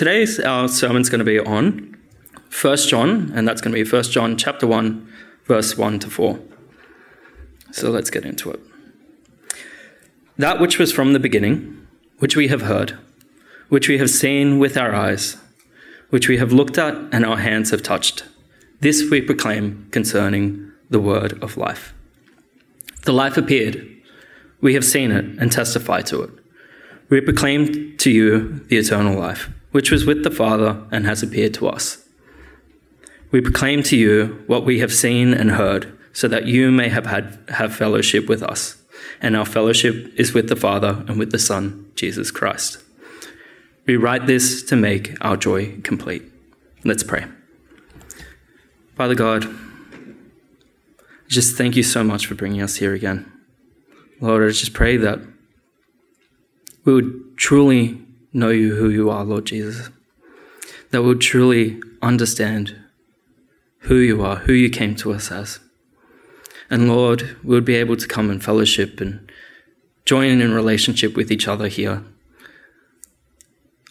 today's our sermon's going to be on 1 John, and that's going to be 1 John chapter 1, verse 1 to 4. So let's get into it. That which was from the beginning, which we have heard, which we have seen with our eyes, which we have looked at and our hands have touched, this we proclaim concerning the word of life. The life appeared. We have seen it and testify to it. We proclaim to you the eternal life, which was with the Father and has appeared to us. We proclaim to you what we have seen and heard, so that you may have had have fellowship with us. And our fellowship is with the Father and with the Son, Jesus Christ. We write this to make our joy complete. Let's pray. Father God, just thank you so much for bringing us here again. Lord, I just pray that we would truly know you who you are, Lord Jesus. That we would truly understand who you are, who you came to us as. And Lord, we would be able to come in fellowship and join in relationship with each other here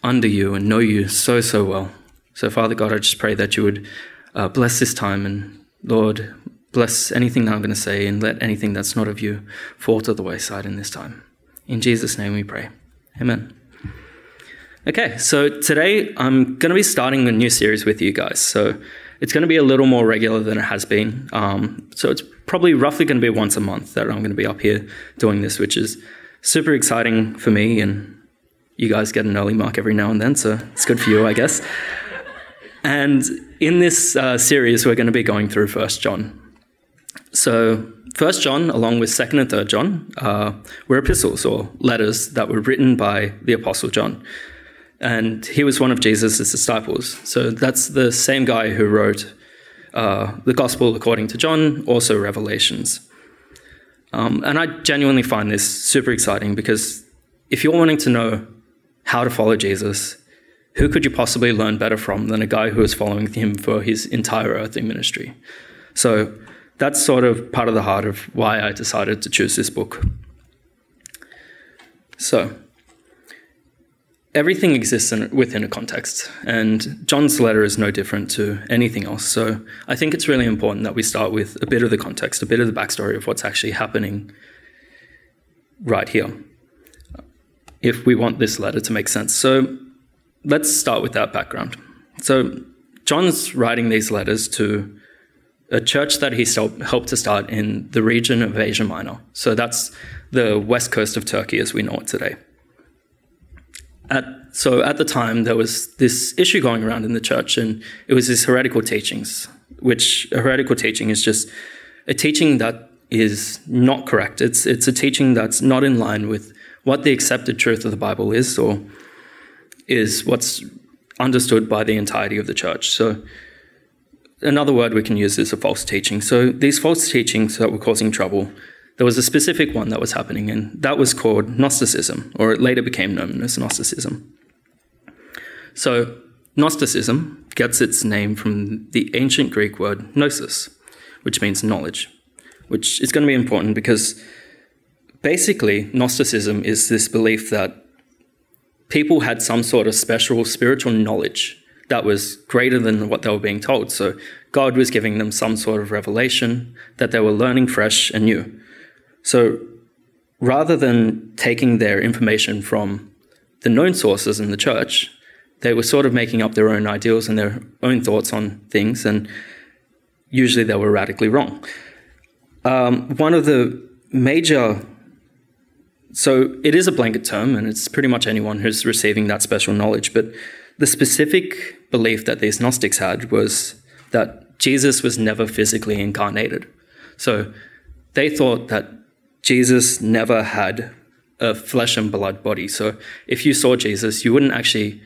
under you and know you so, so well. So, Father God, I just pray that you would uh, bless this time and, Lord, bless anything that I'm going to say and let anything that's not of you fall to the wayside in this time. In Jesus' name we pray. Amen. Okay, so today I'm going to be starting a new series with you guys. So it's going to be a little more regular than it has been. Um, so it's probably roughly going to be once a month that I'm going to be up here doing this, which is super exciting for me. And you guys get an early mark every now and then, so it's good for you, I guess. And in this uh, series, we're going to be going through First John. So First John, along with Second and Third John, uh, were epistles or letters that were written by the Apostle John and he was one of Jesus' disciples. So that's the same guy who wrote uh, the Gospel according to John, also Revelations. Um, and I genuinely find this super exciting because if you're wanting to know how to follow Jesus, who could you possibly learn better from than a guy who is following him for his entire earthly ministry? So that's sort of part of the heart of why I decided to choose this book. So, everything exists in, within a context, and John's letter is no different to anything else. So I think it's really important that we start with a bit of the context, a bit of the backstory of what's actually happening right here, if we want this letter to make sense. So let's start with that background. So John's writing these letters to a church that he helped to start in the region of Asia Minor. So that's the west coast of Turkey as we know it today at, so at the time there was this issue going around in the church, and it was this heretical teachings, which a heretical teaching is just a teaching that is not correct. It's it's a teaching that's not in line with what the accepted truth of the Bible is, or is what's understood by the entirety of the church. So another word we can use is a false teaching. So these false teachings that were causing trouble there was a specific one that was happening, and that was called Gnosticism, or it later became known as Gnosticism. So, Gnosticism gets its name from the ancient Greek word gnosis, which means knowledge, which is going to be important because basically, Gnosticism is this belief that people had some sort of special spiritual knowledge that was greater than what they were being told. So, God was giving them some sort of revelation that they were learning fresh and new. So rather than taking their information from the known sources in the church, they were sort of making up their own ideals and their own thoughts on things, and usually they were radically wrong. Um, one of the major so it is a blanket term, and it's pretty much anyone who's receiving that special knowledge. But the specific belief that these Gnostics had was that Jesus was never physically incarnated. So they thought that Jesus never had a flesh and blood body. So if you saw Jesus, you wouldn't actually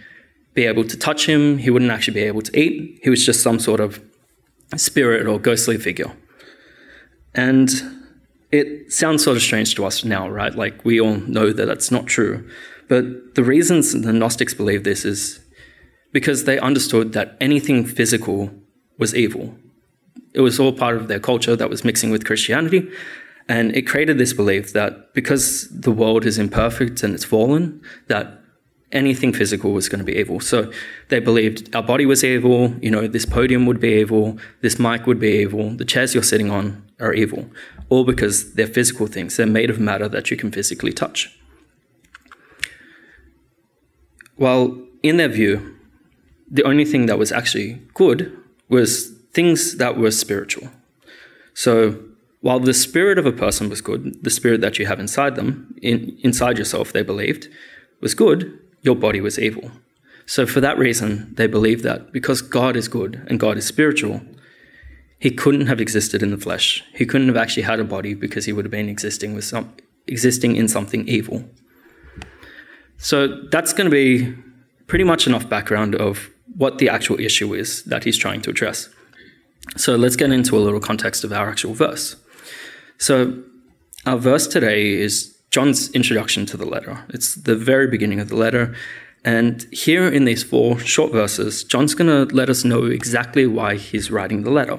be able to touch him, he wouldn't actually be able to eat. He was just some sort of spirit or ghostly figure. And it sounds sort of strange to us now, right? Like we all know that that's not true. But the reasons the Gnostics believe this is because they understood that anything physical was evil. It was all part of their culture that was mixing with Christianity, and it created this belief that because the world is imperfect and it's fallen, that anything physical was going to be evil. So they believed our body was evil, you know, this podium would be evil, this mic would be evil, the chairs you're sitting on are evil, all because they're physical things. They're made of matter that you can physically touch. Well, in their view, the only thing that was actually good was things that were spiritual. So while the spirit of a person was good, the spirit that you have inside them, in, inside yourself, they believed, was good, your body was evil. So, for that reason, they believed that because God is good and God is spiritual, he couldn't have existed in the flesh. He couldn't have actually had a body because he would have been existing with some existing in something evil. So that's going to be pretty much enough background of what the actual issue is that he's trying to address. So let's get into a little context of our actual verse. So our verse today is John's introduction to the letter. It's the very beginning of the letter. And here in these four short verses, John's going to let us know exactly why he's writing the letter.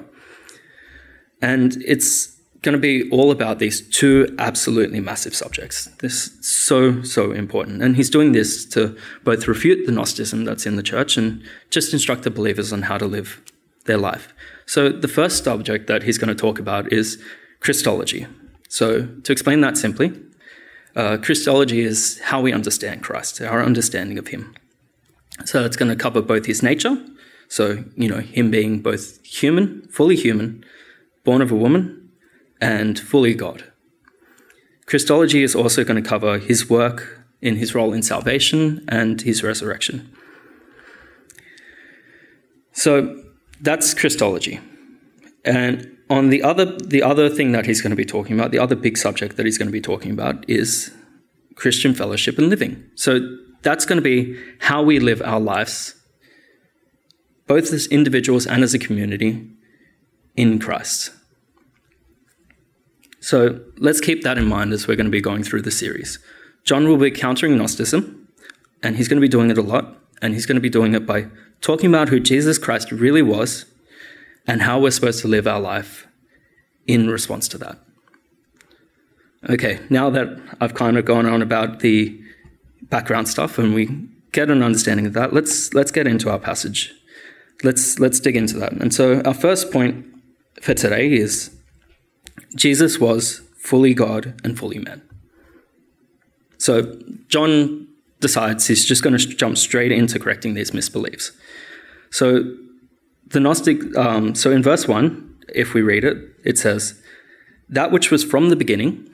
And it's going to be all about these two absolutely massive subjects. This is so, so important. And he's doing this to both refute the Gnosticism that's in the church and just instruct the believers on how to live their life. So the first subject that he's going to talk about is Christology. So to explain that simply, uh, Christology is how we understand Christ, our understanding of Him. So it's going to cover both His nature, so, you know, Him being both human, fully human, born of a woman, and fully God. Christology is also going to cover His work in His role in salvation and His resurrection. So that's Christology. And on the other the other thing that he's going to be talking about, the other big subject that he's going to be talking about is Christian fellowship and living. So that's going to be how we live our lives, both as individuals and as a community, in Christ. So let's keep that in mind as we're going to be going through the series. John will be countering Gnosticism, and he's going to be doing it a lot, and he's going to be doing it by talking about who Jesus Christ really was and how we're supposed to live our life in response to that. Okay, now that I've kind of gone on about the background stuff and we get an understanding of that, let's let's get into our passage. Let's let's dig into that. And so our first point for today is Jesus was fully God and fully man. So John decides he's just going to jump straight into correcting these misbeliefs. So the Gnostic, um, so in verse 1, if we read it, it says, That which was from the beginning,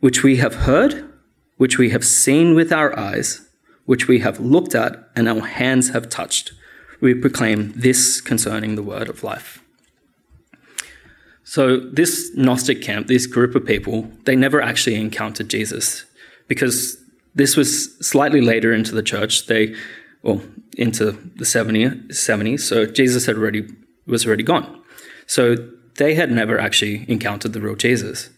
which we have heard, which we have seen with our eyes, which we have looked at, and our hands have touched, we proclaim this concerning the word of life. So, this Gnostic camp, this group of people, they never actually encountered Jesus because this was slightly later into the church. They well, into the 70, 70s. So Jesus had already was already gone. So they had never actually encountered the real Jesus.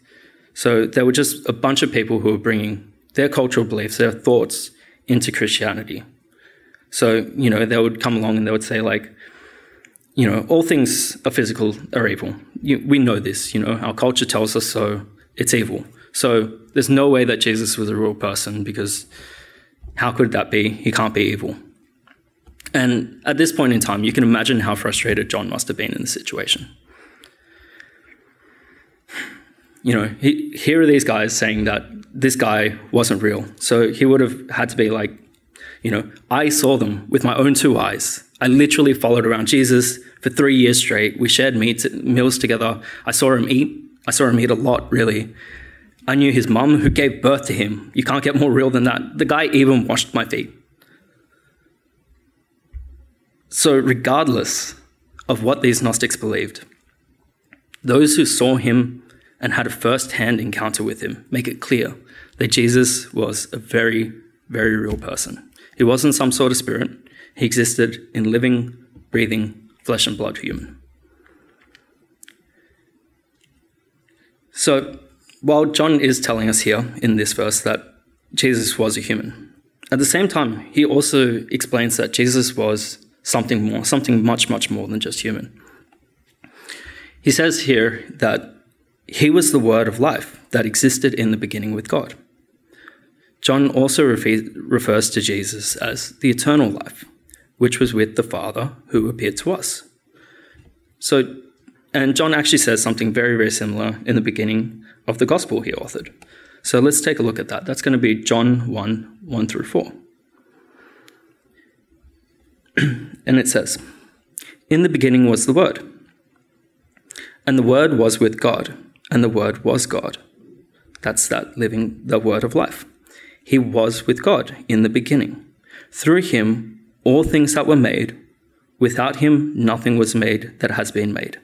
So they were just a bunch of people who were bringing their cultural beliefs, their thoughts into Christianity. So, you know, they would come along and they would say, like, you know, all things are physical are evil. You, we know this, you know, our culture tells us so, it's evil. So there's no way that Jesus was a real person because how could that be? He can't be evil. And at this point in time, you can imagine how frustrated John must have been in the situation. You know, he, here are these guys saying that this guy wasn't real. So he would have had to be like, you know, I saw them with my own two eyes. I literally followed around Jesus for three years straight. We shared meats, meals together. I saw him eat. I saw him eat a lot, really. I knew his mum who gave birth to him. You can't get more real than that. The guy even washed my feet. So, regardless of what these Gnostics believed, those who saw him and had a first hand encounter with him make it clear that Jesus was a very, very real person. He wasn't some sort of spirit, he existed in living, breathing, flesh and blood human. So, while John is telling us here in this verse that Jesus was a human, at the same time, he also explains that Jesus was something more, something much, much more than just human. He says here that he was the word of life that existed in the beginning with God. John also refers to Jesus as the eternal life, which was with the Father who appeared to us. So, and John actually says something very, very similar in the beginning of the gospel he authored. So let's take a look at that. That's going to be John 1 1 through 4. and it says, In the beginning was the Word, and the Word was with God, and the Word was God. That's that living the Word of life. He was with God in the beginning. Through him, all things that were made, without him, nothing was made that has been made.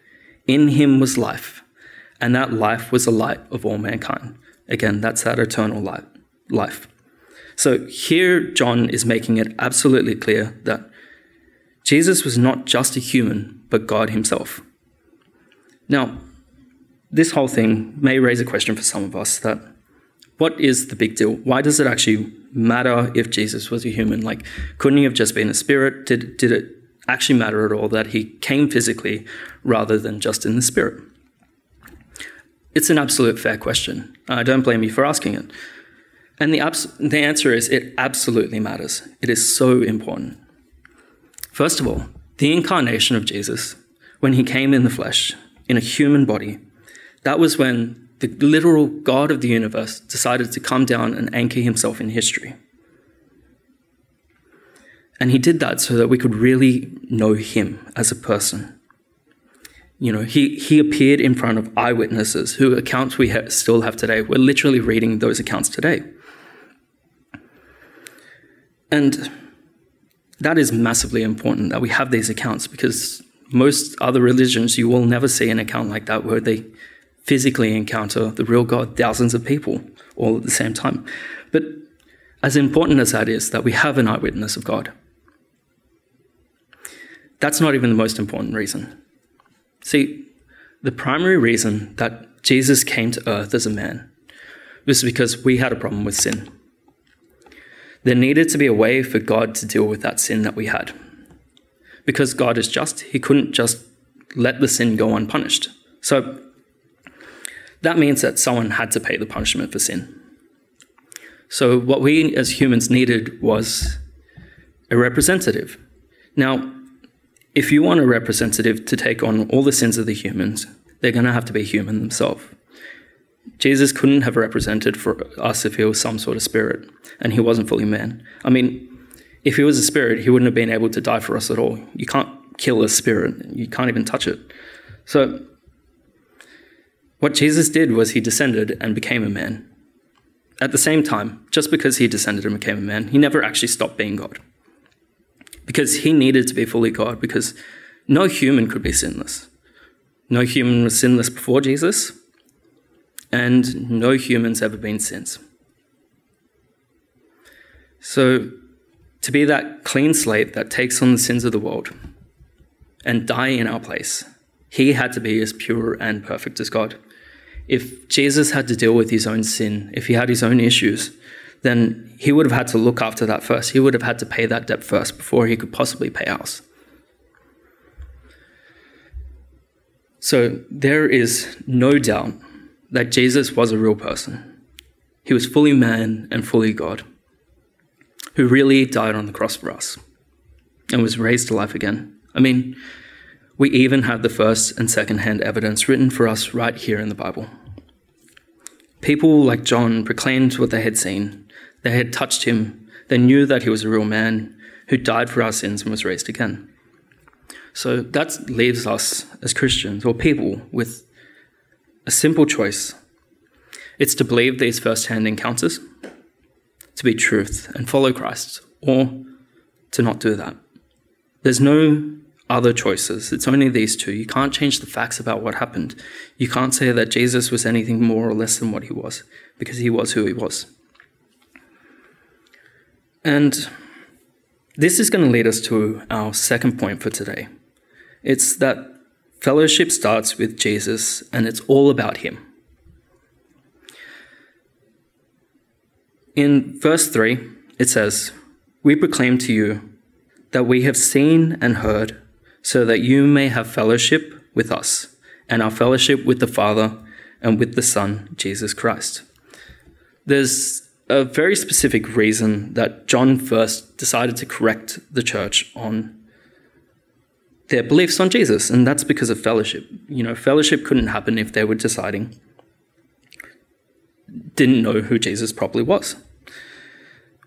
In him was life, and that life was the light of all mankind. Again, that's that eternal life. So here, John is making it absolutely clear that Jesus was not just a human, but God himself. Now, this whole thing may raise a question for some of us that what is the big deal? Why does it actually matter if Jesus was a human? Like, couldn't he have just been a spirit? Did, did it actually matter at all that he came physically rather than just in the spirit? It's an absolute fair question. I don't blame you for asking it. And the, abs- the answer is it absolutely matters. It is so important. First of all, the incarnation of Jesus, when he came in the flesh, in a human body, that was when the literal God of the universe decided to come down and anchor himself in history. And he did that so that we could really know him as a person. You know, he, he appeared in front of eyewitnesses who accounts we ha- still have today. We're literally reading those accounts today. And that is massively important that we have these accounts because most other religions, you will never see an account like that where they physically encounter the real God, thousands of people all at the same time. But as important as that is, that we have an eyewitness of God, that's not even the most important reason. See, the primary reason that Jesus came to earth as a man was because we had a problem with sin. There needed to be a way for God to deal with that sin that we had. Because God is just, He couldn't just let the sin go unpunished. So that means that someone had to pay the punishment for sin. So what we as humans needed was a representative. Now, if you want a representative to take on all the sins of the humans, they're going to have to be human themselves. Jesus couldn't have represented for us if he was some sort of spirit and he wasn't fully man. I mean, if he was a spirit, he wouldn't have been able to die for us at all. You can't kill a spirit, you can't even touch it. So, what Jesus did was he descended and became a man. At the same time, just because he descended and became a man, he never actually stopped being God. Because he needed to be fully God, because no human could be sinless. No human was sinless before Jesus, and no human's ever been since. So, to be that clean slate that takes on the sins of the world and die in our place, he had to be as pure and perfect as God. If Jesus had to deal with his own sin, if he had his own issues, then he would have had to look after that first. He would have had to pay that debt first before he could possibly pay ours. So there is no doubt that Jesus was a real person. He was fully man and fully God, who really died on the cross for us and was raised to life again. I mean, we even have the first and second hand evidence written for us right here in the Bible. People like John proclaimed what they had seen. They had touched him. They knew that he was a real man who died for our sins and was raised again. So that leaves us as Christians or people with a simple choice. It's to believe these first hand encounters, to be truth and follow Christ, or to not do that. There's no other choices. It's only these two. You can't change the facts about what happened. You can't say that Jesus was anything more or less than what he was, because he was who he was. And this is going to lead us to our second point for today. It's that fellowship starts with Jesus and it's all about him. In verse 3, it says, We proclaim to you that we have seen and heard so that you may have fellowship with us, and our fellowship with the Father and with the Son, Jesus Christ. There's a very specific reason that John first decided to correct the church on their beliefs on Jesus, and that's because of fellowship. You know, fellowship couldn't happen if they were deciding, didn't know who Jesus properly was.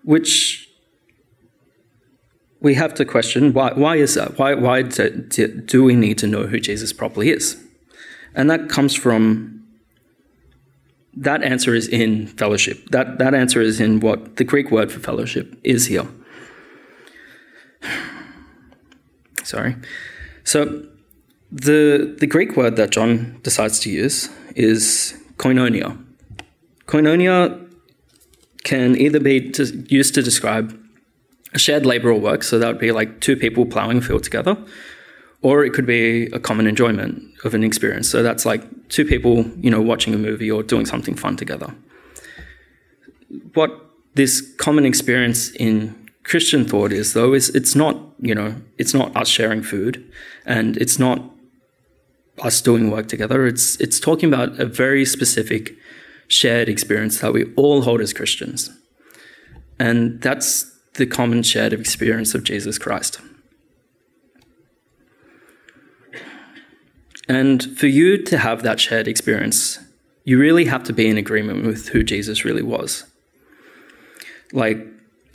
Which we have to question why, why is that? Why, why do, do we need to know who Jesus properly is? And that comes from that answer is in fellowship. That, that answer is in what the Greek word for fellowship is here. Sorry. So the, the Greek word that John decides to use is koinonia. Koinonia can either be to, used to describe a shared labor or work, so that would be like two people plowing a field together, or it could be a common enjoyment of an experience. So that's like two people, you know, watching a movie or doing something fun together. What this common experience in Christian thought is, though, is it's not, you know, it's not us sharing food, and it's not us doing work together. It's it's talking about a very specific shared experience that we all hold as Christians, and that's the common shared experience of Jesus Christ. And for you to have that shared experience, you really have to be in agreement with who Jesus really was. Like,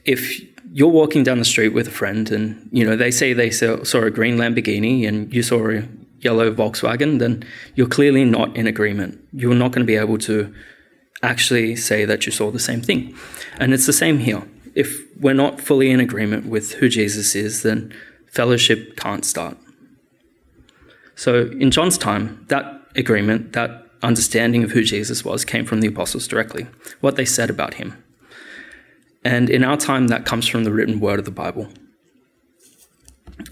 if you're walking down the street with a friend and you know they say they saw, a green Lamborghini and you saw a yellow Volkswagen, then you're clearly not in agreement. You're not going to be able to actually say that you saw the same thing. And it's the same here. If we're not fully in agreement with who Jesus is, then fellowship can't start. So in John's time, that agreement, that understanding of who Jesus was, came from the apostles directly, what they said about him. And in our time, that comes from the written word of the Bible.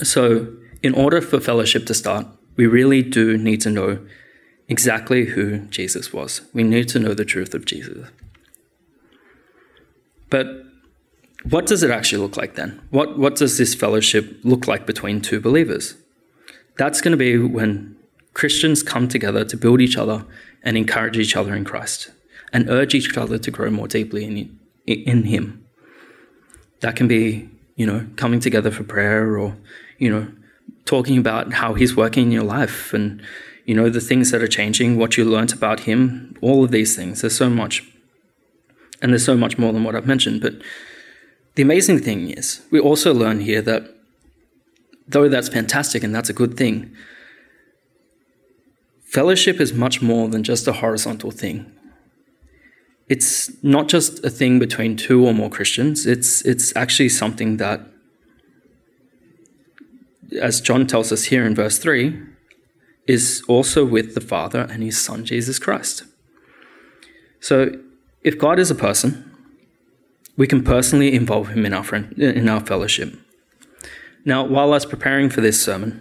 So, in order for fellowship to start, we really do need to know exactly who Jesus was. We need to know the truth of Jesus. But what does it actually look like then? What, what does this fellowship look like between two believers? That's going to be when Christians come together to build each other and encourage each other in Christ and urge each other to grow more deeply in, in Him. That can be, you know, coming together for prayer or, you know, talking about how He's working in your life and, you know, the things that are changing, what you learnt about Him, all of these things. There's so much. And there's so much more than what I've mentioned. But the amazing thing is, we also learn here that though that's fantastic and that's a good thing, fellowship is much more than just a horizontal thing. It's not just a thing between two or more Christians, it's, it's actually something that, as John tells us here in verse 3, is also with the Father and his Son, Jesus Christ. So, if God is a person, we can personally involve him in our, friend, in our fellowship. Now, while I was preparing for this sermon,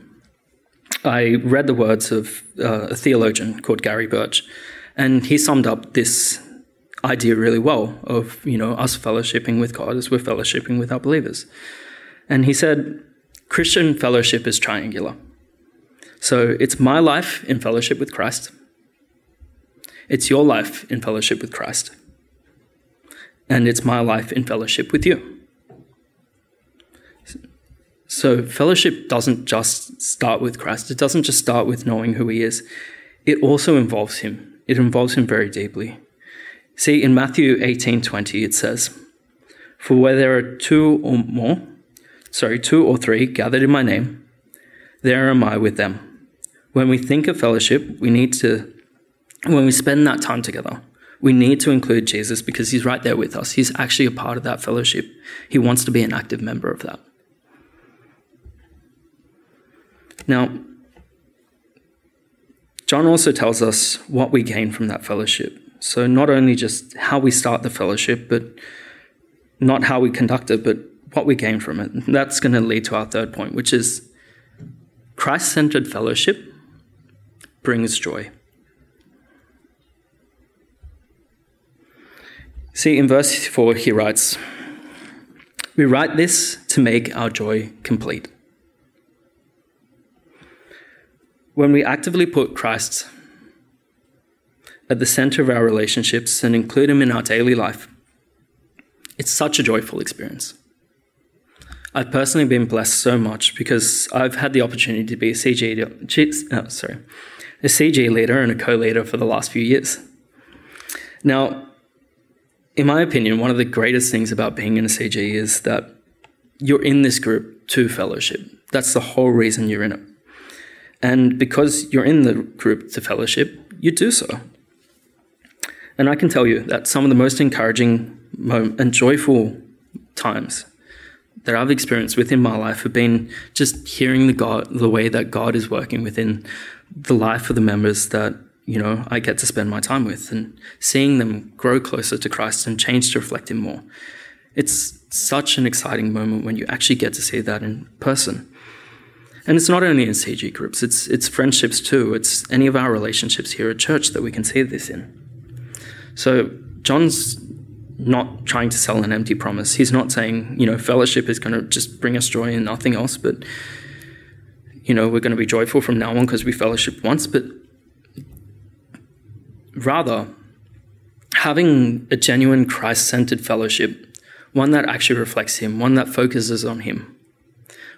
I read the words of uh, a theologian called Gary Burge, and he summed up this idea really well of you know us fellowshipping with God as we're fellowshipping with our believers. And he said, Christian fellowship is triangular. So it's my life in fellowship with Christ. It's your life in fellowship with Christ. And it's my life in fellowship with you. So, fellowship doesn't just start with Christ, it doesn't just start with knowing who he is, it also involves him. It involves him very deeply. See, in Matthew 18 20, it says, For where there are two or more, sorry, two or three gathered in my name, there am I with them. When we think of fellowship, we need to, when we spend that time together, we need to include Jesus because he's right there with us. He's actually a part of that fellowship. He wants to be an active member of that. Now, John also tells us what we gain from that fellowship. So, not only just how we start the fellowship, but not how we conduct it, but what we gain from it. And that's going to lead to our third point, which is Christ centered fellowship brings joy. See, in verse 4, he writes, We write this to make our joy complete. When we actively put Christ at the center of our relationships and include Him in our daily life, It's such a joyful experience. I've personally been blessed so much because I've had the opportunity to be a CG, oh, uh, sorry, a CG leader and a co-leader for the last few years. Now, in my opinion, one of the greatest things about being in a CG is that you're in this group to fellowship. That's the whole reason you're in it. And because you're in the group to fellowship, you do so. And I can tell you that some of the most encouraging and joyful times that I've experienced within my life have been just hearing the God, the way that God is working within the life of the members that you know I get to spend my time with, and seeing them grow closer to Christ and change to reflect Him more. It's such an exciting moment when you actually get to see that in person. And it's not only in CG groups, it's, it's friendships too. It's any of our relationships here at church that we can see this in. So John's not trying to sell an empty promise. He's not saying, you know, fellowship is going to just bring us joy and nothing else, but, you know, we're going to be joyful from now on because we fellowship once. But rather, having a genuine Christ centered fellowship, one that actually reflects Him, one that focuses on Him,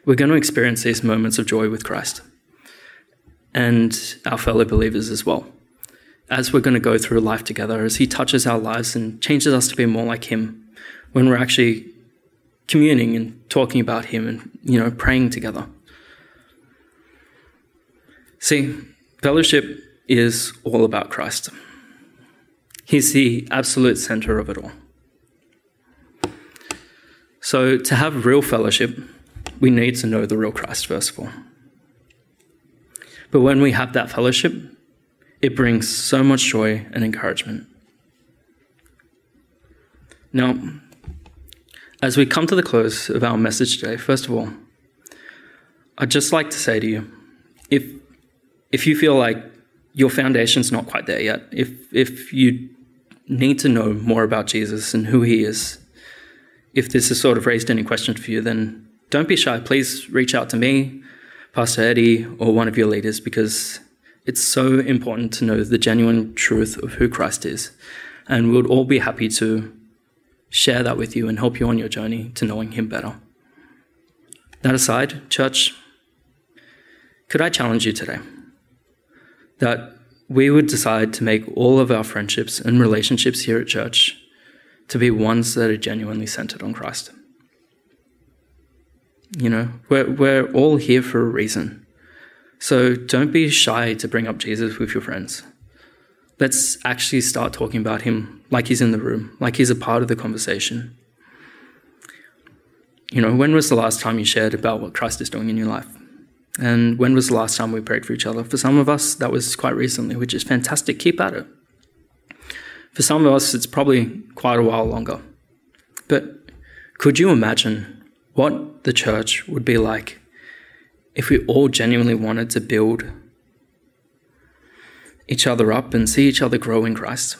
we're going to experience these moments of joy with Christ and our fellow believers as well. As we're going to go through life together, as He touches our lives and changes us to be more like Him, when we're actually communing and talking about Him and, you know, praying together. See, fellowship is all about Christ. He's the absolute center of it all. So, to have real fellowship, we need to know the real Christ, first of all. But when we have that fellowship, it brings so much joy and encouragement. Now, as we come to the close of our message today, first of all, I'd just like to say to you if, if you feel like your foundation's not quite there yet, if, if you need to know more about Jesus and who he is, if this has sort of raised any questions for you, then don't be shy. Please reach out to me, Pastor Eddie, or one of your leaders because it's so important to know the genuine truth of who Christ is. And we would all be happy to share that with you and help you on your journey to knowing Him better. That aside, church, could I challenge you today that we would decide to make all of our friendships and relationships here at church to be ones that are genuinely centered on Christ? You know, we're, we're all here for a reason. So don't be shy to bring up Jesus with your friends. Let's actually start talking about him like he's in the room, like he's a part of the conversation. You know, when was the last time you shared about what Christ is doing in your life? And when was the last time we prayed for each other? For some of us, that was quite recently, which is fantastic. Keep at it. For some of us, it's probably quite a while longer. But could you imagine what the church would be like if we all genuinely wanted to build each other up and see each other grow in Christ.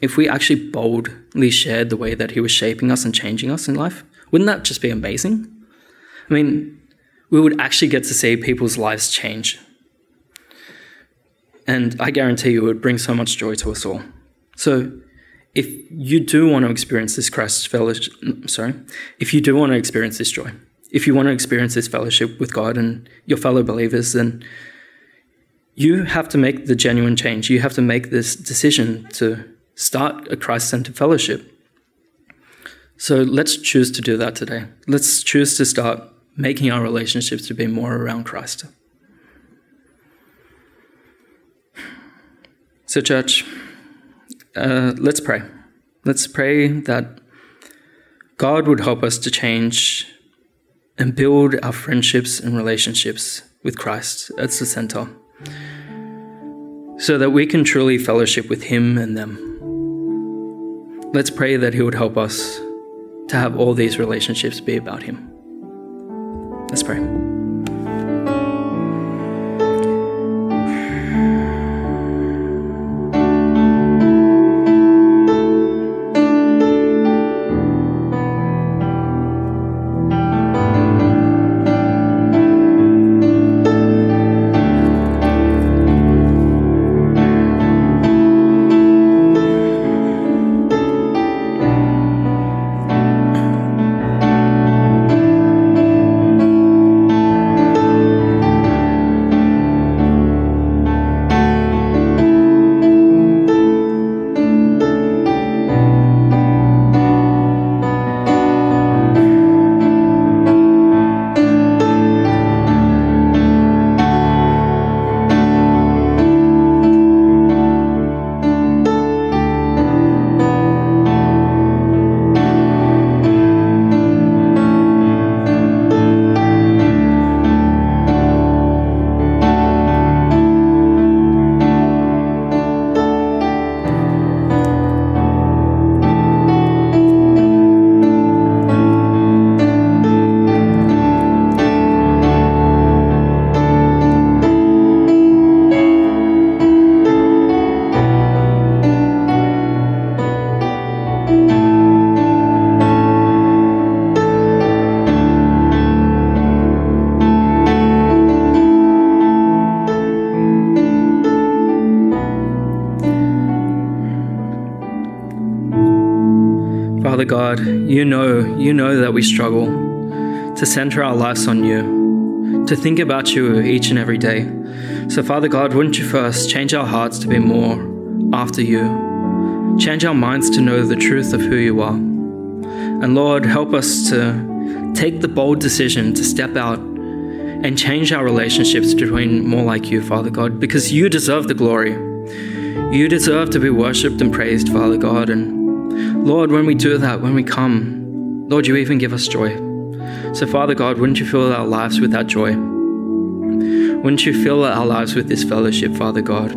If we actually boldly shared the way that He was shaping us and changing us in life, wouldn't that just be amazing? I mean, we would actually get to see people's lives change. And I guarantee you it would bring so much joy to us all. So if you do want to experience this Christ fellowship, sorry, if you do want to experience this joy, if you want to experience this fellowship with God and your fellow believers, then you have to make the genuine change. You have to make this decision to start a Christ centered fellowship. So let's choose to do that today. Let's choose to start making our relationships to be more around Christ. So, church, uh, let's pray. Let's pray that God would help us to change and build our friendships and relationships with Christ as the center so that we can truly fellowship with Him and them. Let's pray that He would help us to have all these relationships be about Him. Let's pray. God, you know, you know that we struggle to center our lives on you, to think about you each and every day. So, Father God, wouldn't you first change our hearts to be more after you? Change our minds to know the truth of who you are. And Lord, help us to take the bold decision to step out and change our relationships to be more like you, Father God, because you deserve the glory. You deserve to be worshipped and praised, Father God. And Lord, when we do that, when we come, Lord, you even give us joy. So, Father God, wouldn't you fill our lives with that joy? Wouldn't you fill our lives with this fellowship, Father God?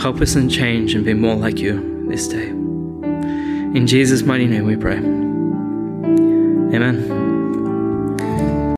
Help us and change and be more like you this day. In Jesus' mighty name we pray. Amen.